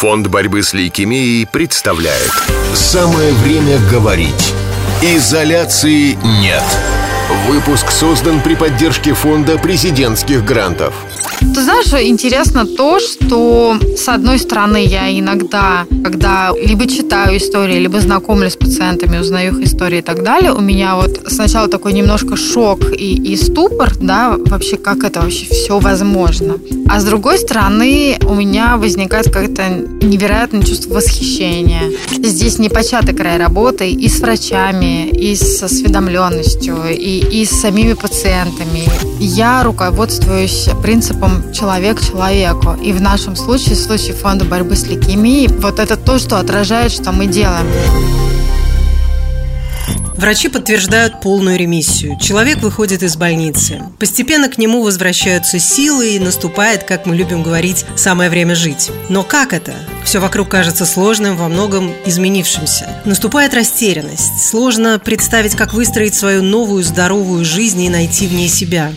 Фонд борьбы с лейкемией представляет. Самое время говорить. Изоляции нет Выпуск создан при поддержке Фонда президентских грантов ты знаешь, интересно то, что с одной стороны я иногда, когда либо читаю истории, либо знакомлюсь с пациентами, узнаю их истории и так далее, у меня вот сначала такой немножко шок и, и ступор, да, вообще как это вообще все возможно. А с другой стороны, у меня возникает какое-то невероятное чувство восхищения. Здесь не початый край работы и с врачами, и с осведомленностью, и, и с самими пациентами. Я руководствуюсь принципом человек человеку. И в нашем случае, в случае фонда борьбы с лейкемией, вот это то, что отражает, что мы делаем. Врачи подтверждают полную ремиссию. Человек выходит из больницы. Постепенно к нему возвращаются силы и наступает, как мы любим говорить, самое время жить. Но как это? Все вокруг кажется сложным, во многом изменившимся. Наступает растерянность. Сложно представить, как выстроить свою новую здоровую жизнь и найти в ней себя.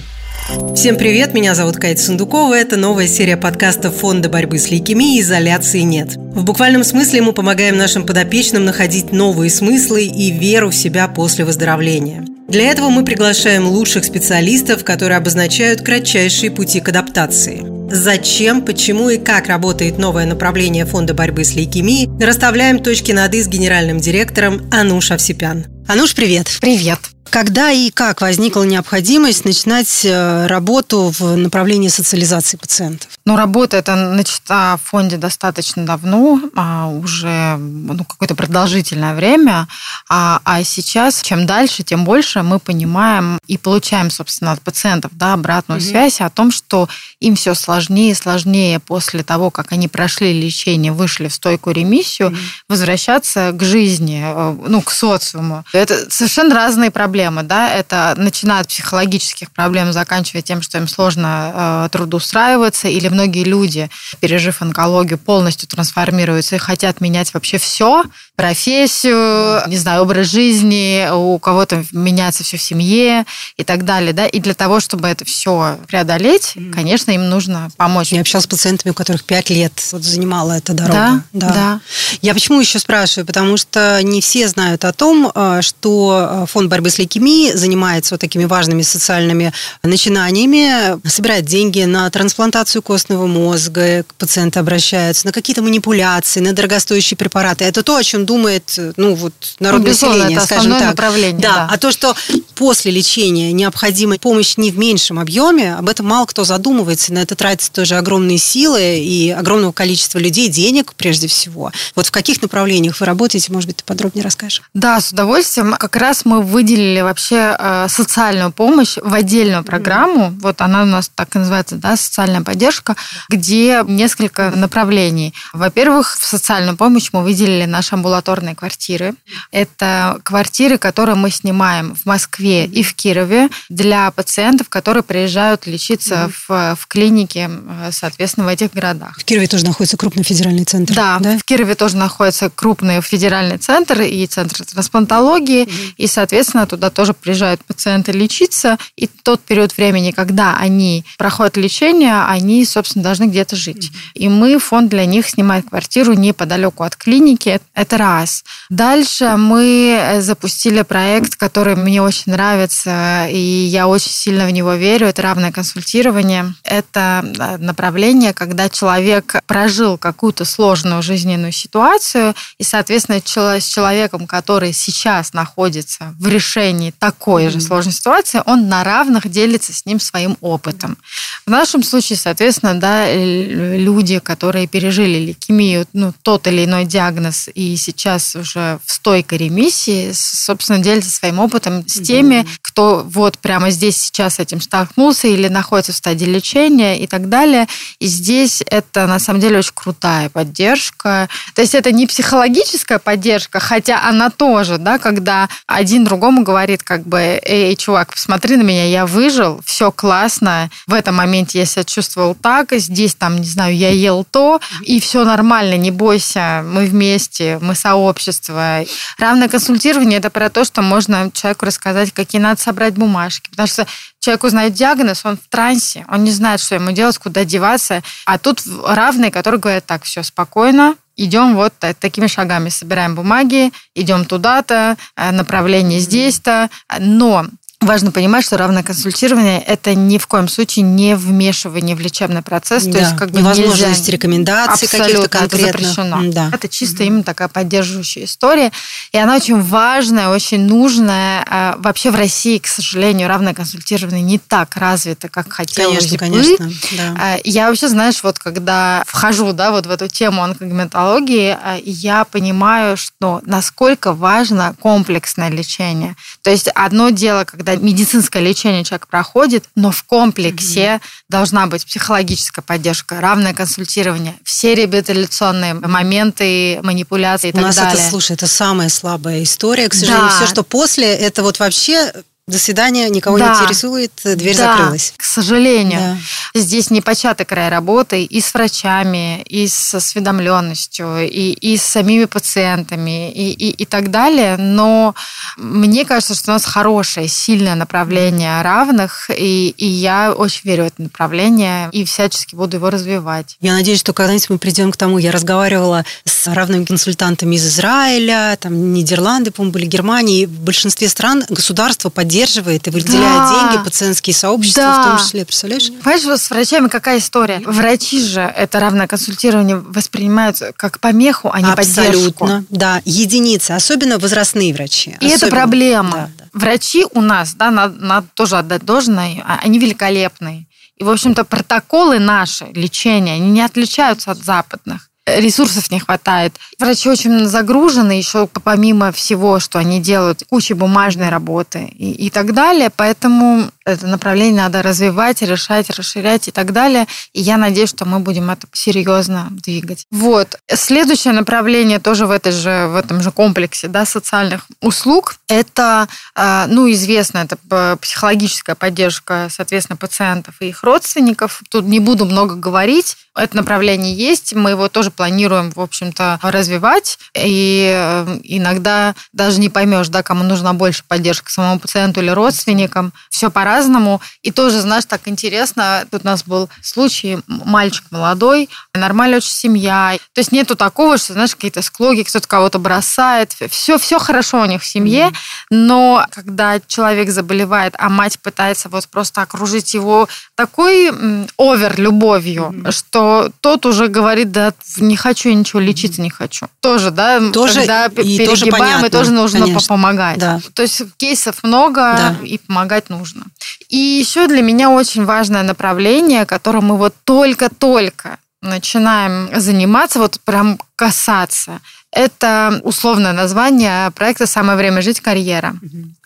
Всем привет, меня зовут Катя Сундукова. Это новая серия подкастов Фонда борьбы с лейкемией «Изоляции нет». В буквальном смысле мы помогаем нашим подопечным находить новые смыслы и веру в себя после выздоровления. Для этого мы приглашаем лучших специалистов, которые обозначают кратчайшие пути к адаптации. Зачем, почему и как работает новое направление Фонда борьбы с лейкемией, расставляем точки над «и» с генеральным директором Ануш Авсипян. Ануш, привет! Привет! Когда и как возникла необходимость начинать э, работу в направлении социализации пациентов? Ну, работа это начата в фонде достаточно давно, а, уже ну, какое-то продолжительное время. А, а сейчас, чем дальше, тем больше мы понимаем и получаем, собственно, от пациентов да, обратную угу. связь о том, что им все сложнее и сложнее после того, как они прошли лечение, вышли в стойкую ремиссию, угу. возвращаться к жизни, э, ну, к социуму. Это совершенно разные проблемы проблемы, да, это начиная от психологических проблем, заканчивая тем, что им сложно э, трудоустраиваться, или многие люди, пережив онкологию, полностью трансформируются и хотят менять вообще все, профессию, не знаю, образ жизни, у кого-то меняется все в семье и так далее, да, и для того, чтобы это все преодолеть, mm-hmm. конечно, им нужно помочь. Я общалась с пациентами, у которых пять лет вот занимала эта дорога. Да, да. да. Я почему еще спрашиваю? Потому что не все знают о том, э, что э, фонд борьбы с лейкемией КИМИ занимается вот такими важными социальными начинаниями, собирает деньги на трансплантацию костного мозга, пациенты обращаются, на какие-то манипуляции, на дорогостоящие препараты. Это то, о чем думает ну, вот, народное ну, население, это скажем так. Направление, да. да. А то, что после лечения необходима помощь не в меньшем объеме, об этом мало кто задумывается. На это тратятся тоже огромные силы и огромного количества людей, денег прежде всего. Вот в каких направлениях вы работаете, может быть, ты подробнее расскажешь? Да, с удовольствием. Как раз мы выделили вообще э, социальную помощь в отдельную программу. Mm-hmm. Вот она у нас так и называется, да, социальная поддержка, где несколько направлений. Во-первых, в социальную помощь мы выделили наши амбулаторные квартиры. Это квартиры, которые мы снимаем в Москве и в Кирове для пациентов, которые приезжают лечиться mm-hmm. в, в клинике, э, соответственно, в этих городах. В Кирове тоже находится крупный федеральный центр. Да, да? в Кирове тоже находится крупный федеральный центр и центр трансплантологии, mm-hmm. и, соответственно, туда тоже приезжают пациенты лечиться, и тот период времени, когда они проходят лечение, они, собственно, должны где-то жить. И мы, фонд для них снимает квартиру неподалеку от клиники. Это раз. Дальше мы запустили проект, который мне очень нравится, и я очень сильно в него верю. Это равное консультирование. Это направление, когда человек прожил какую-то сложную жизненную ситуацию, и, соответственно, с человеком, который сейчас находится в решении состоянии такой же сложной ситуации, он на равных делится с ним своим опытом. В нашем случае, соответственно, да, люди, которые пережили лейкемию, ну, тот или иной диагноз, и сейчас уже в стойкой ремиссии, собственно, делятся своим опытом с теми, кто вот прямо здесь сейчас этим столкнулся или находится в стадии лечения и так далее. И здесь это, на самом деле, очень крутая поддержка. То есть это не психологическая поддержка, хотя она тоже, да, когда один другому говорит, говорит как бы, эй, чувак, посмотри на меня, я выжил, все классно, в этом моменте я себя чувствовал так, здесь там, не знаю, я ел то, и все нормально, не бойся, мы вместе, мы сообщество. Равное консультирование – это про то, что можно человеку рассказать, какие надо собрать бумажки, потому что человек узнает диагноз, он в трансе, он не знает, что ему делать, куда деваться, а тут равные, которые говорят, так, все спокойно, идем вот такими шагами, собираем бумаги, идем туда-то, э, направление здесь-то, но Важно понимать, что равное консультирование – это ни в коем случае не вмешивание в лечебный процесс. Да. То есть, как бы Невозможность рекомендаций каких-то конкретных. Это запрещено. Да. Это чисто mm именно такая поддерживающая история. И она очень важная, очень нужная. А, вообще в России, к сожалению, равное консультирование не так развито, как хотелось конечно, бы. Конечно, да. А, я вообще, знаешь, вот когда вхожу да, вот в эту тему онкогематологии, а, я понимаю, что насколько важно комплексное лечение. То есть одно дело, когда медицинское лечение человек проходит, но в комплексе mm-hmm. должна быть психологическая поддержка, равное консультирование, все реабилитационные моменты, манипуляции и У так нас далее. Это, слушай, это самая слабая история, к сожалению. Да. Все, что после, это вот вообще до свидания, никого да. не интересует, дверь да, закрылась. К сожалению. Да. Здесь непочатый край работы и с врачами, и с осведомленностью, и, и с самими пациентами, и, и, и так далее. Но мне кажется, что у нас хорошее, сильное направление равных, и, и я очень верю в это направление и всячески буду его развивать. Я надеюсь, что когда-нибудь мы придем к тому. Я разговаривала с равными консультантами из Израиля, там Нидерланды, по-моему, были Германии. В большинстве стран государство поддерживает поддерживает и выделяет да. деньги, пациентские сообщества да. в том числе, представляешь? Понимаешь, с врачами какая история? Врачи же это равное консультирование воспринимают как помеху, а не Абсолютно, поддержку. Абсолютно, да. Единицы, особенно возрастные врачи. И особенно. это проблема. Да, да. Врачи у нас, да, надо, надо тоже отдать должное, а, они великолепные. И, в общем-то, протоколы наши лечения, они не отличаются от западных ресурсов не хватает. Врачи очень загружены еще помимо всего, что они делают, куча бумажной работы и, и так далее. Поэтому это направление надо развивать, решать, расширять и так далее. И я надеюсь, что мы будем это серьезно двигать. Вот. Следующее направление тоже в, этой же, в этом же комплексе да, социальных услуг. Это, а, ну, известно, это психологическая поддержка, соответственно, пациентов и их родственников. Тут не буду много говорить. Это направление есть. Мы его тоже планируем, в общем-то, развивать. И э, иногда даже не поймешь, да, кому нужна больше поддержка, самому пациенту или родственникам. Все пора по-разному. И тоже, знаешь, так интересно, тут у нас был случай, мальчик молодой, нормальная очень семья. То есть нету такого, что, знаешь, какие-то склоки, кто-то кого-то бросает. Все, все хорошо у них в семье, но когда человек заболевает, а мать пытается вот просто окружить его такой овер любовью, mm-hmm. что тот уже говорит, да, не хочу ничего лечиться, не хочу. Тоже, да, тоже, когда и перегибаем, тоже понятно, и тоже нужно конечно. помогать. Да. То есть кейсов много, да. и помогать нужно. И еще для меня очень важное направление, которым мы вот только-только начинаем заниматься, вот прям касаться, это условное название проекта «Самое время жить. Карьера».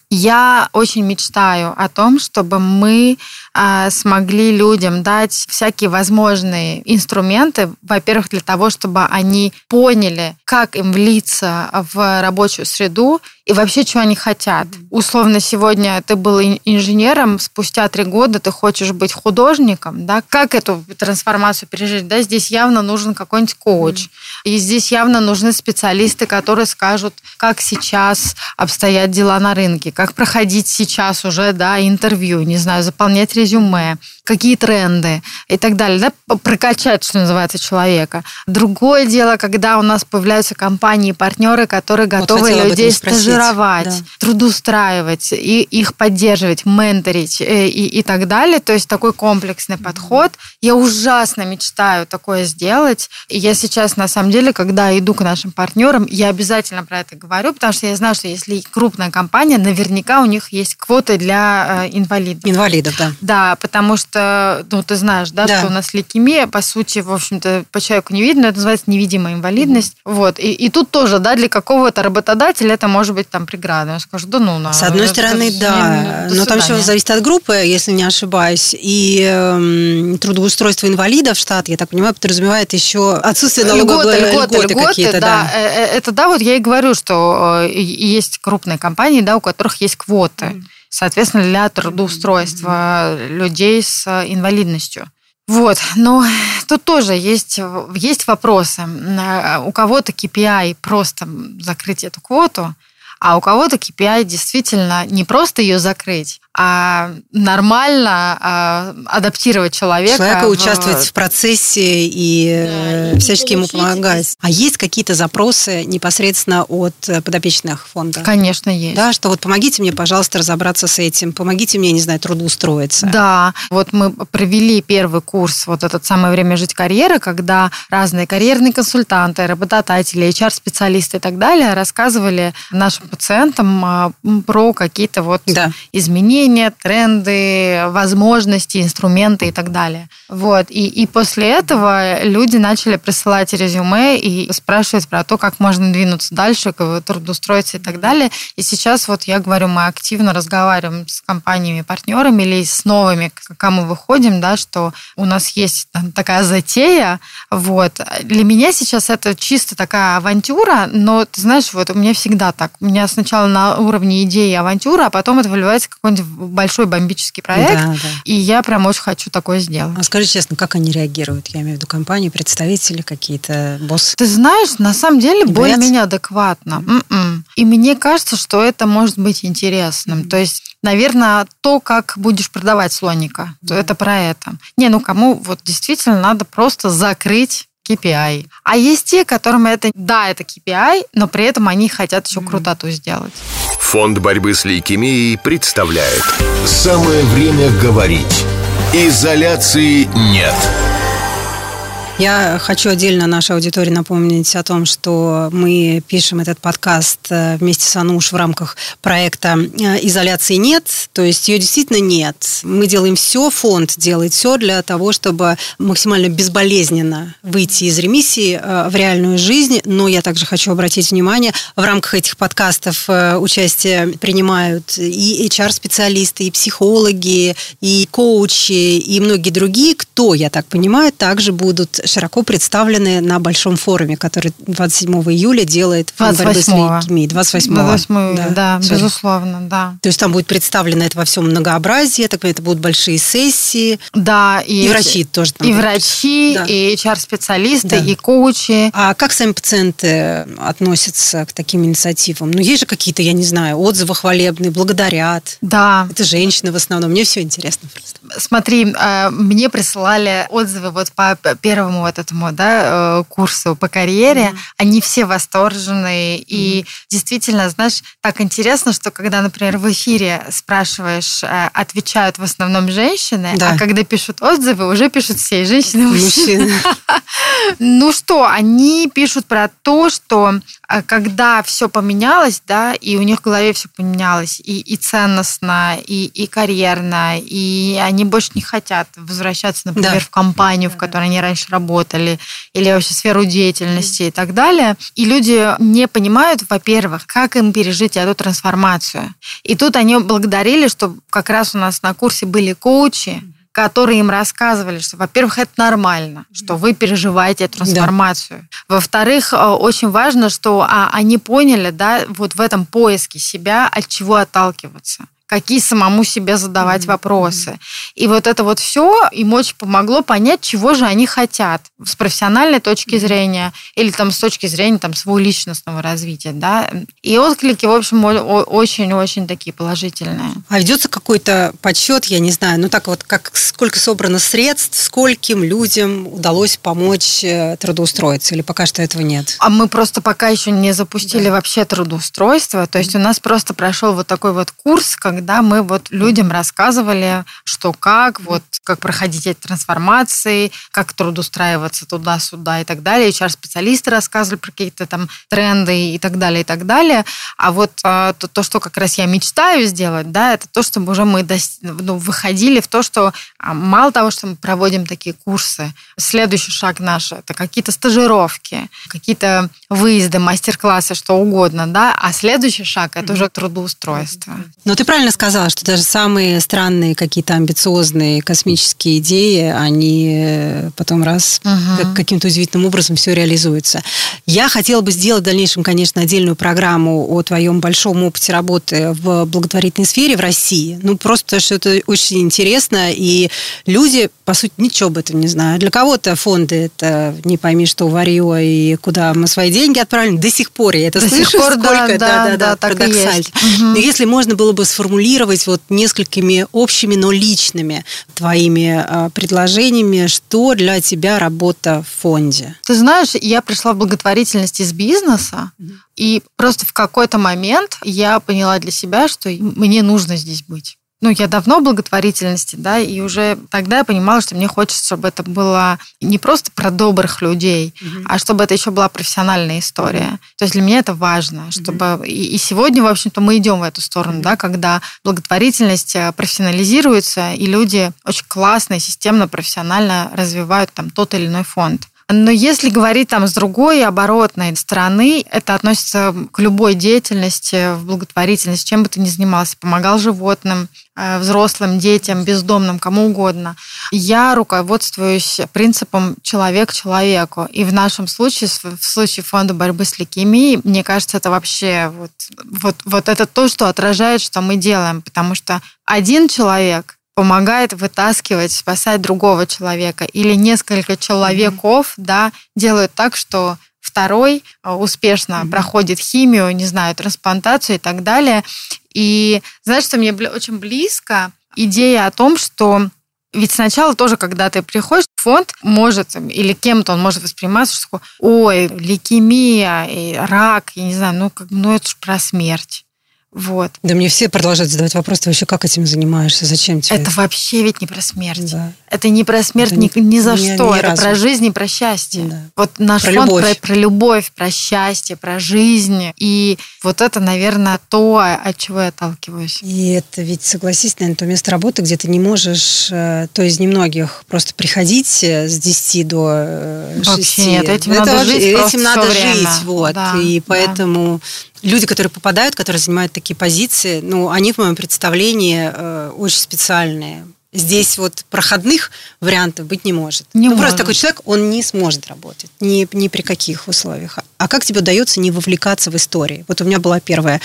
Я очень мечтаю о том, чтобы мы смогли людям дать всякие возможные инструменты, во-первых, для того, чтобы они поняли, как им влиться в рабочую среду и вообще, что они хотят. Условно, сегодня ты был инженером, спустя три года ты хочешь быть художником, да? Как эту трансформацию пережить? Да, здесь явно нужен какой-нибудь коуч. И здесь явно нужны специалисты, которые скажут, как сейчас обстоят дела на рынке, как проходить сейчас уже, да, интервью, не знаю, заполнять резюме, резюме, какие тренды и так далее, да, прокачать, что называется, человека. Другое дело, когда у нас появляются компании, партнеры, которые готовы вот людей стажировать, да. трудоустраивать, и их поддерживать, менторить э, и, и так далее. То есть такой комплексный подход. Я ужасно мечтаю такое сделать. И я сейчас, на самом деле, когда иду к нашим партнерам, я обязательно про это говорю, потому что я знаю, что если крупная компания, наверняка у них есть квоты для э, инвалидов. Инвалидов, да. Да, потому что что, ну, ты знаешь, да, Да. что у нас лейкемия, по сути, в общем-то, по человеку не видно, это называется невидимая инвалидность. Вот. И, и тут тоже, да, для какого-то работодателя это может быть там преграда. Он скажет, да ну, на, С одной это- стороны, это- да, до но там свидания. зависит от группы, если не ошибаюсь. И эм, трудоустройство инвалидов в штат, я так понимаю, подразумевает еще отсутствие налоговой Льготы, льготы, льготы льготы, какие-то, да. да. Э, э, Это да, вот я и говорю, что э, есть крупные компании, да, у которых есть квоты, соответственно, для трудоустройства людей с инвалидностью. Вот, но тут тоже есть, есть вопросы. Э, У кого-то KPI просто закрыть эту квоту, а у кого-то KPI действительно не просто ее закрыть, а нормально а, адаптировать человека. Человека в- участвовать в процессе и э, и всячески ему получить помогать. А есть какие-то запросы непосредственно от э, подопечных фонда? Конечно, есть. Да, что вот помогите мне, пожалуйста, разобраться с этим, помогите мне, не знаю, трудоустроиться. Да, вот мы провели первый курс, вот этот самое время жить карьеры, когда разные карьерные консультанты, работодатели, HR-специалисты и так далее рассказывали нашим пациентам а, про какие-то вот Да. изменения, тренды, возможности, инструменты и так далее. Вот. И, и после этого люди начали присылать резюме и спрашивать про то, как можно двинуться дальше, как трудоустроиться и так далее. И сейчас вот я говорю, мы активно разговариваем с компаниями, партнерами или с новыми, к кому выходим, да, что у нас есть там такая затея. Вот. Для меня сейчас это чисто такая авантюра, но ты знаешь, вот у меня всегда так. У меня сначала на уровне идеи авантюра, а потом это выливается какой-нибудь большой бомбический проект. Да, да. И я прям очень хочу такое сделать. А скажи честно, как они реагируют? Я имею в виду компании, представители, какие-то боссы. Ты знаешь, на самом деле Не более-менее адекватно. М-м. И мне кажется, что это может быть интересным. То есть, наверное, то, как будешь продавать слоника, то это про это. Не, ну кому вот действительно надо просто закрыть KPI. А есть те, которым это, да, это KPI, но при этом они хотят еще крутоту сделать. Фонд борьбы с лейкемией представляет Самое время говорить Изоляции нет Я хочу отдельно нашей аудитории напомнить о том, что мы пишем этот подкаст э, вместе с Ануш в рамках проекта э, «Изоляции нет», то есть ее действительно нет. Мы делаем все, фонд делает все для того, чтобы максимально безболезненно выйти из ремиссии э, в реальную жизнь, но я также хочу обратить внимание, в рамках этих подкастов участие принимают и HR-специалисты, и психологи, и коучи, и многие другие, кто, я так понимаю, также будут широко представлены на большом форуме, который 27 июля делает фонд борьбы с 28-го. лейкемией. 28 28 да, Sorry. безусловно, да. То есть там будет представлено это во всем многообразии, я так понимаю, это будут большие сессии, Да, и, и врачи тоже там И будут. врачи, Да. и HR-специалисты, Да. и коучи. А как сами пациенты относятся к таким инициативам? Ну, есть же какие-то, я не знаю, отзывы хвалебные, благодарят. Да, Это женщины в основном. Мне все интересно просто. смотри, э, мне присылали отзывы вот по п- первому вот этому да, э, курсу по карьере. Они все восторженные. И действительно, знаешь, так интересно, что когда, например, в эфире спрашиваешь, э, отвечают в основном женщины, Да. а когда пишут отзывы, уже пишут все, и женщины, и мужчины. Ну что, они пишут про то, что а, когда все поменялось, да, и у них в голове все поменялось, и, и ценностно, и, и карьерно, и они больше не хотят возвращаться, например, Да. в компанию, в которой они раньше работали, или вообще сферу деятельности и так далее. И люди не понимают, во-первых, как им пережить эту трансформацию. И тут они благодарили, что как раз у нас на курсе были коучи, которые им рассказывали, что, во-первых, это нормально, что вы переживаете эту трансформацию. Во-вторых, э, очень важно, что а, они поняли, да, вот в этом поиске себя, от чего отталкиваться какие самому себе задавать вопросы. И вот это вот все им очень помогло понять, чего же они хотят с профессиональной точки зрения или там с точки зрения там своего личностного развития, да. И отклики, в общем, очень-очень такие положительные. А ведется какой-то подсчет, я не знаю, ну так вот, как сколько собрано средств, скольким людям удалось помочь э, трудоустроиться, или пока что этого нет? А мы просто пока еще не запустили вообще трудоустройство. То есть у нас просто прошел вот такой вот курс, когда когда мы вот людям рассказывали, что как, вот как проходить эти трансформации, как трудоустраиваться туда-сюда и так далее. HR-специалисты рассказывали про какие-то там тренды и так далее, и так далее. А вот а, то, то, что как раз я мечтаю сделать, да, это то, чтобы уже мы дос... ну, выходили в то, что а, мало того, что мы проводим такие курсы, следующий шаг наш – это какие-то стажировки, какие-то выезды, мастер-классы, что угодно, да, а следующий шаг – это уже трудоустройство. Но ты правильно сказала, что даже самые странные какие-то амбициозные космические идеи, они э, потом раз угу. каким-то удивительным образом все реализуется. Я хотела бы сделать в дальнейшем, конечно, отдельную программу о твоем большом опыте работы в благотворительной сфере в России. Ну, просто потому что это очень интересно, и люди, по сути, ничего об этом не знают. Для кого-то фонды – это не пойми, что варье, и куда мы свои деньги отправим. До сих пор я это До слышу, сих пор, сколько, да, да, да, да парадоксально. Но если можно было бы сформулировать вот несколькими общими, но личными твоими э, предложениями, что для тебя работа в фонде? Ты знаешь, я пришла в благотворительность из бизнеса, mm-hmm. и просто в какой-то момент я поняла для себя, что мне нужно здесь быть ну, я давно в благотворительности, да, и уже тогда я понимала, что мне хочется, чтобы это было не просто про добрых людей, mm-hmm. а чтобы это еще была профессиональная история. То есть для меня это важно, чтобы... Mm-hmm. И, и сегодня, в общем-то, мы идем в эту сторону, mm-hmm. да, когда благотворительность э, профессионализируется, и люди очень классно системно, профессионально развивают там тот или иной фонд. Но если говорить там с другой оборотной стороны, это относится к любой деятельности в благотворительности, чем бы ты ни занимался, помогал животным, э, взрослым, детям, бездомным, кому угодно. Я руководствуюсь принципом человек человеку. И в нашем случае, в случае фонда борьбы с лейкемией, мне кажется, это вообще вот, вот, вот это то, что отражает, что мы делаем. Потому что один человек помогает вытаскивать, спасать другого человека. Или несколько человеков, mm-hmm. да, делают так, что второй э, успешно mm-hmm. проходит химию, не знаю, трансплантацию и так далее. И знаешь, что мне очень близко? Идея о том, что ведь сначала тоже, когда ты приходишь, фонд может, или кем-то он может восприниматься, что ой, лейкемия, и рак, я не знаю, ну, как, ну это же про смерть. Вот. Да мне все продолжают задавать вопрос, ты вообще как этим занимаешься, зачем тебе? Это вообще ведь не про смерть. Да. Это не про смерть это ни, ни за не, что, не это разу. про жизнь и про счастье. Да. Вот наш про фонд любовь. Про, про любовь, про счастье, про жизнь. И вот это, наверное, то, от чего я отталкиваюсь. И это ведь, согласись, наверное, то место работы, где ты не можешь, э, то из немногих, просто приходить э, с 10 до 6. Э, вообще нет, этим это надо жить Этим надо жить, вот. Да, и поэтому... Люди, которые попадают, которые занимают такие позиции, ну, они в моем представлении э, очень специальные. Здесь вот проходных вариантов быть не может. Не ну, может. просто такой человек, он не сможет работать ни, ни при каких условиях. А как тебе удается не вовлекаться в истории? Вот у меня было первое,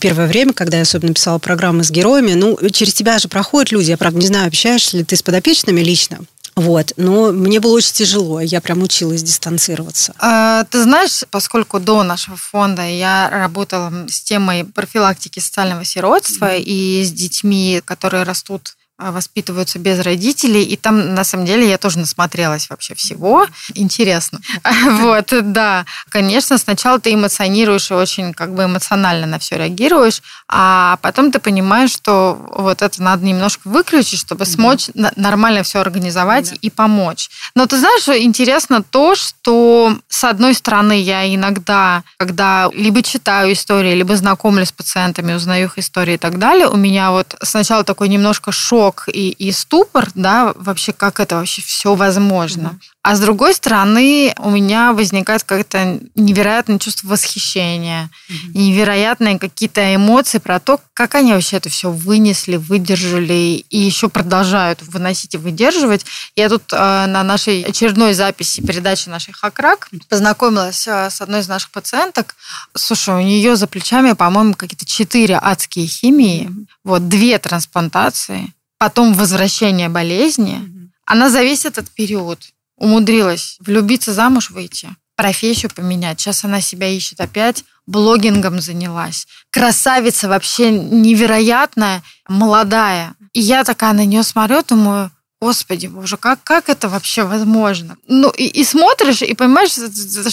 первое время, когда я особенно писала программы с героями. Ну, через тебя же проходят люди. Я, правда, не знаю, общаешься ли ты с подопечными лично. Вот. Но мне было очень тяжело, я прям училась дистанцироваться. А, ты знаешь, поскольку до нашего фонда я работала с темой профилактики социального сиротства mm-hmm. и с детьми, которые растут воспитываются без родителей, и там, на самом деле, я тоже насмотрелась вообще всего. Интересно. Вот, да. Конечно, сначала ты эмоционируешь и очень как бы эмоционально на все реагируешь, а потом ты понимаешь, что вот это надо немножко выключить, чтобы смочь нормально все организовать и помочь. Но ты знаешь, интересно то, что с одной стороны я иногда, когда либо читаю истории, либо знакомлюсь с пациентами, узнаю их истории и так далее, у меня вот сначала такой немножко шок шок и, и ступор, да, вообще как это вообще все возможно. Mm-hmm. А с другой стороны, у меня возникает какое-то невероятное чувство восхищения, mm-hmm. невероятные какие-то эмоции про то, как они вообще это все вынесли, выдержали и еще продолжают выносить и выдерживать. Я тут э, на нашей очередной записи передачи нашей Хакрак познакомилась э, с одной из наших пациенток. Слушай, у нее за плечами, по-моему, какие-то четыре адские химии, вот две трансплантации потом возвращение болезни, mm-hmm. она за весь этот период умудрилась влюбиться замуж выйти, профессию поменять. Сейчас она себя ищет опять, блогингом занялась. Красавица вообще невероятная, молодая. И я такая на нее смотрю, думаю, господи, боже, как, как это вообще возможно? Ну, и, и смотришь, и понимаешь,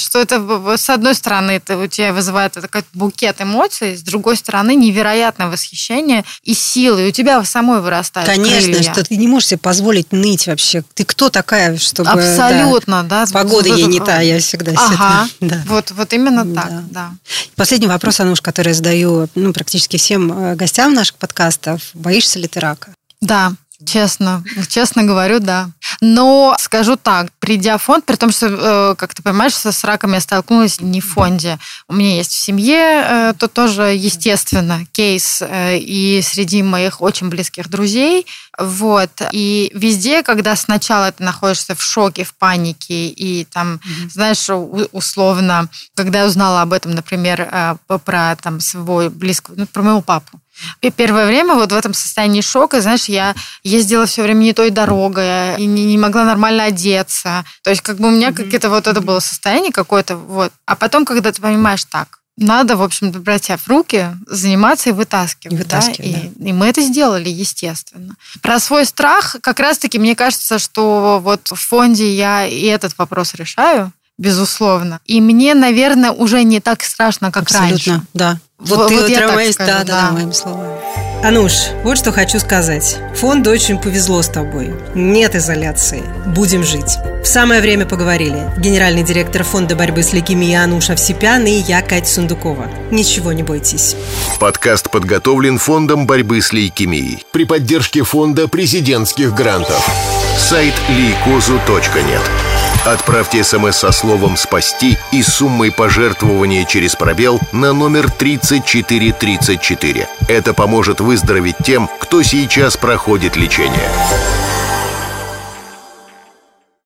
что это, с одной стороны, это у тебя вызывает такой букет эмоций, с другой стороны, невероятное восхищение и силы, и у тебя самой вырастает Конечно, крылья. что ты не можешь себе позволить ныть вообще. Ты кто такая, чтобы... Абсолютно, да. да Погода ей не та, я всегда ага, да. Вот, вот именно так, да. да. Последний вопрос, Ануш, который я задаю ну, практически всем э, гостям наших подкастов. Боишься ли ты рака? Да, Честно, честно говорю, да. Но скажу так, придя в фонд, при том, что, э, как ты понимаешь, с раком я столкнулась не в фонде. У меня есть в семье, э, то тоже, естественно, кейс э, и среди моих очень близких друзей. Вот. И везде, когда сначала ты находишься в шоке, в панике, и там, mm-hmm. знаешь, условно, когда я узнала об этом, например, про там своего близкого, ну, про моего папу, и первое время вот в этом состоянии шока, знаешь, я ездила все время не той дорогой, и не, не могла нормально одеться. То есть как бы у меня mm-hmm. какое-то вот это было состояние какое-то, вот. А потом, когда ты понимаешь, так, надо, в общем-то, брать себя в руки, заниматься и вытаскивать. И, вытаскивать, да? да. И, и мы это сделали, естественно. Про свой страх, как раз-таки, мне кажется, что вот в фонде я и этот вопрос решаю безусловно. И мне, наверное, уже не так страшно, как Абсолютно, раньше. Абсолютно, да. Вот, вот ты вот утрамаешь, да, да, да, моими словами. Ануш, вот что хочу сказать. Фонду очень повезло с тобой. Нет изоляции. Будем жить. В самое время поговорили. Генеральный директор Фонда борьбы с лейкемией Ануш Овсепян и я, Катя Сундукова. Ничего не бойтесь. Подкаст подготовлен Фондом борьбы с лейкемией при поддержке Фонда президентских грантов. Сайт лейкозу.нет. Отправьте смс со словом «Спасти» и суммой пожертвования через пробел на номер 3434. Это поможет выздороветь тем, кто сейчас проходит лечение.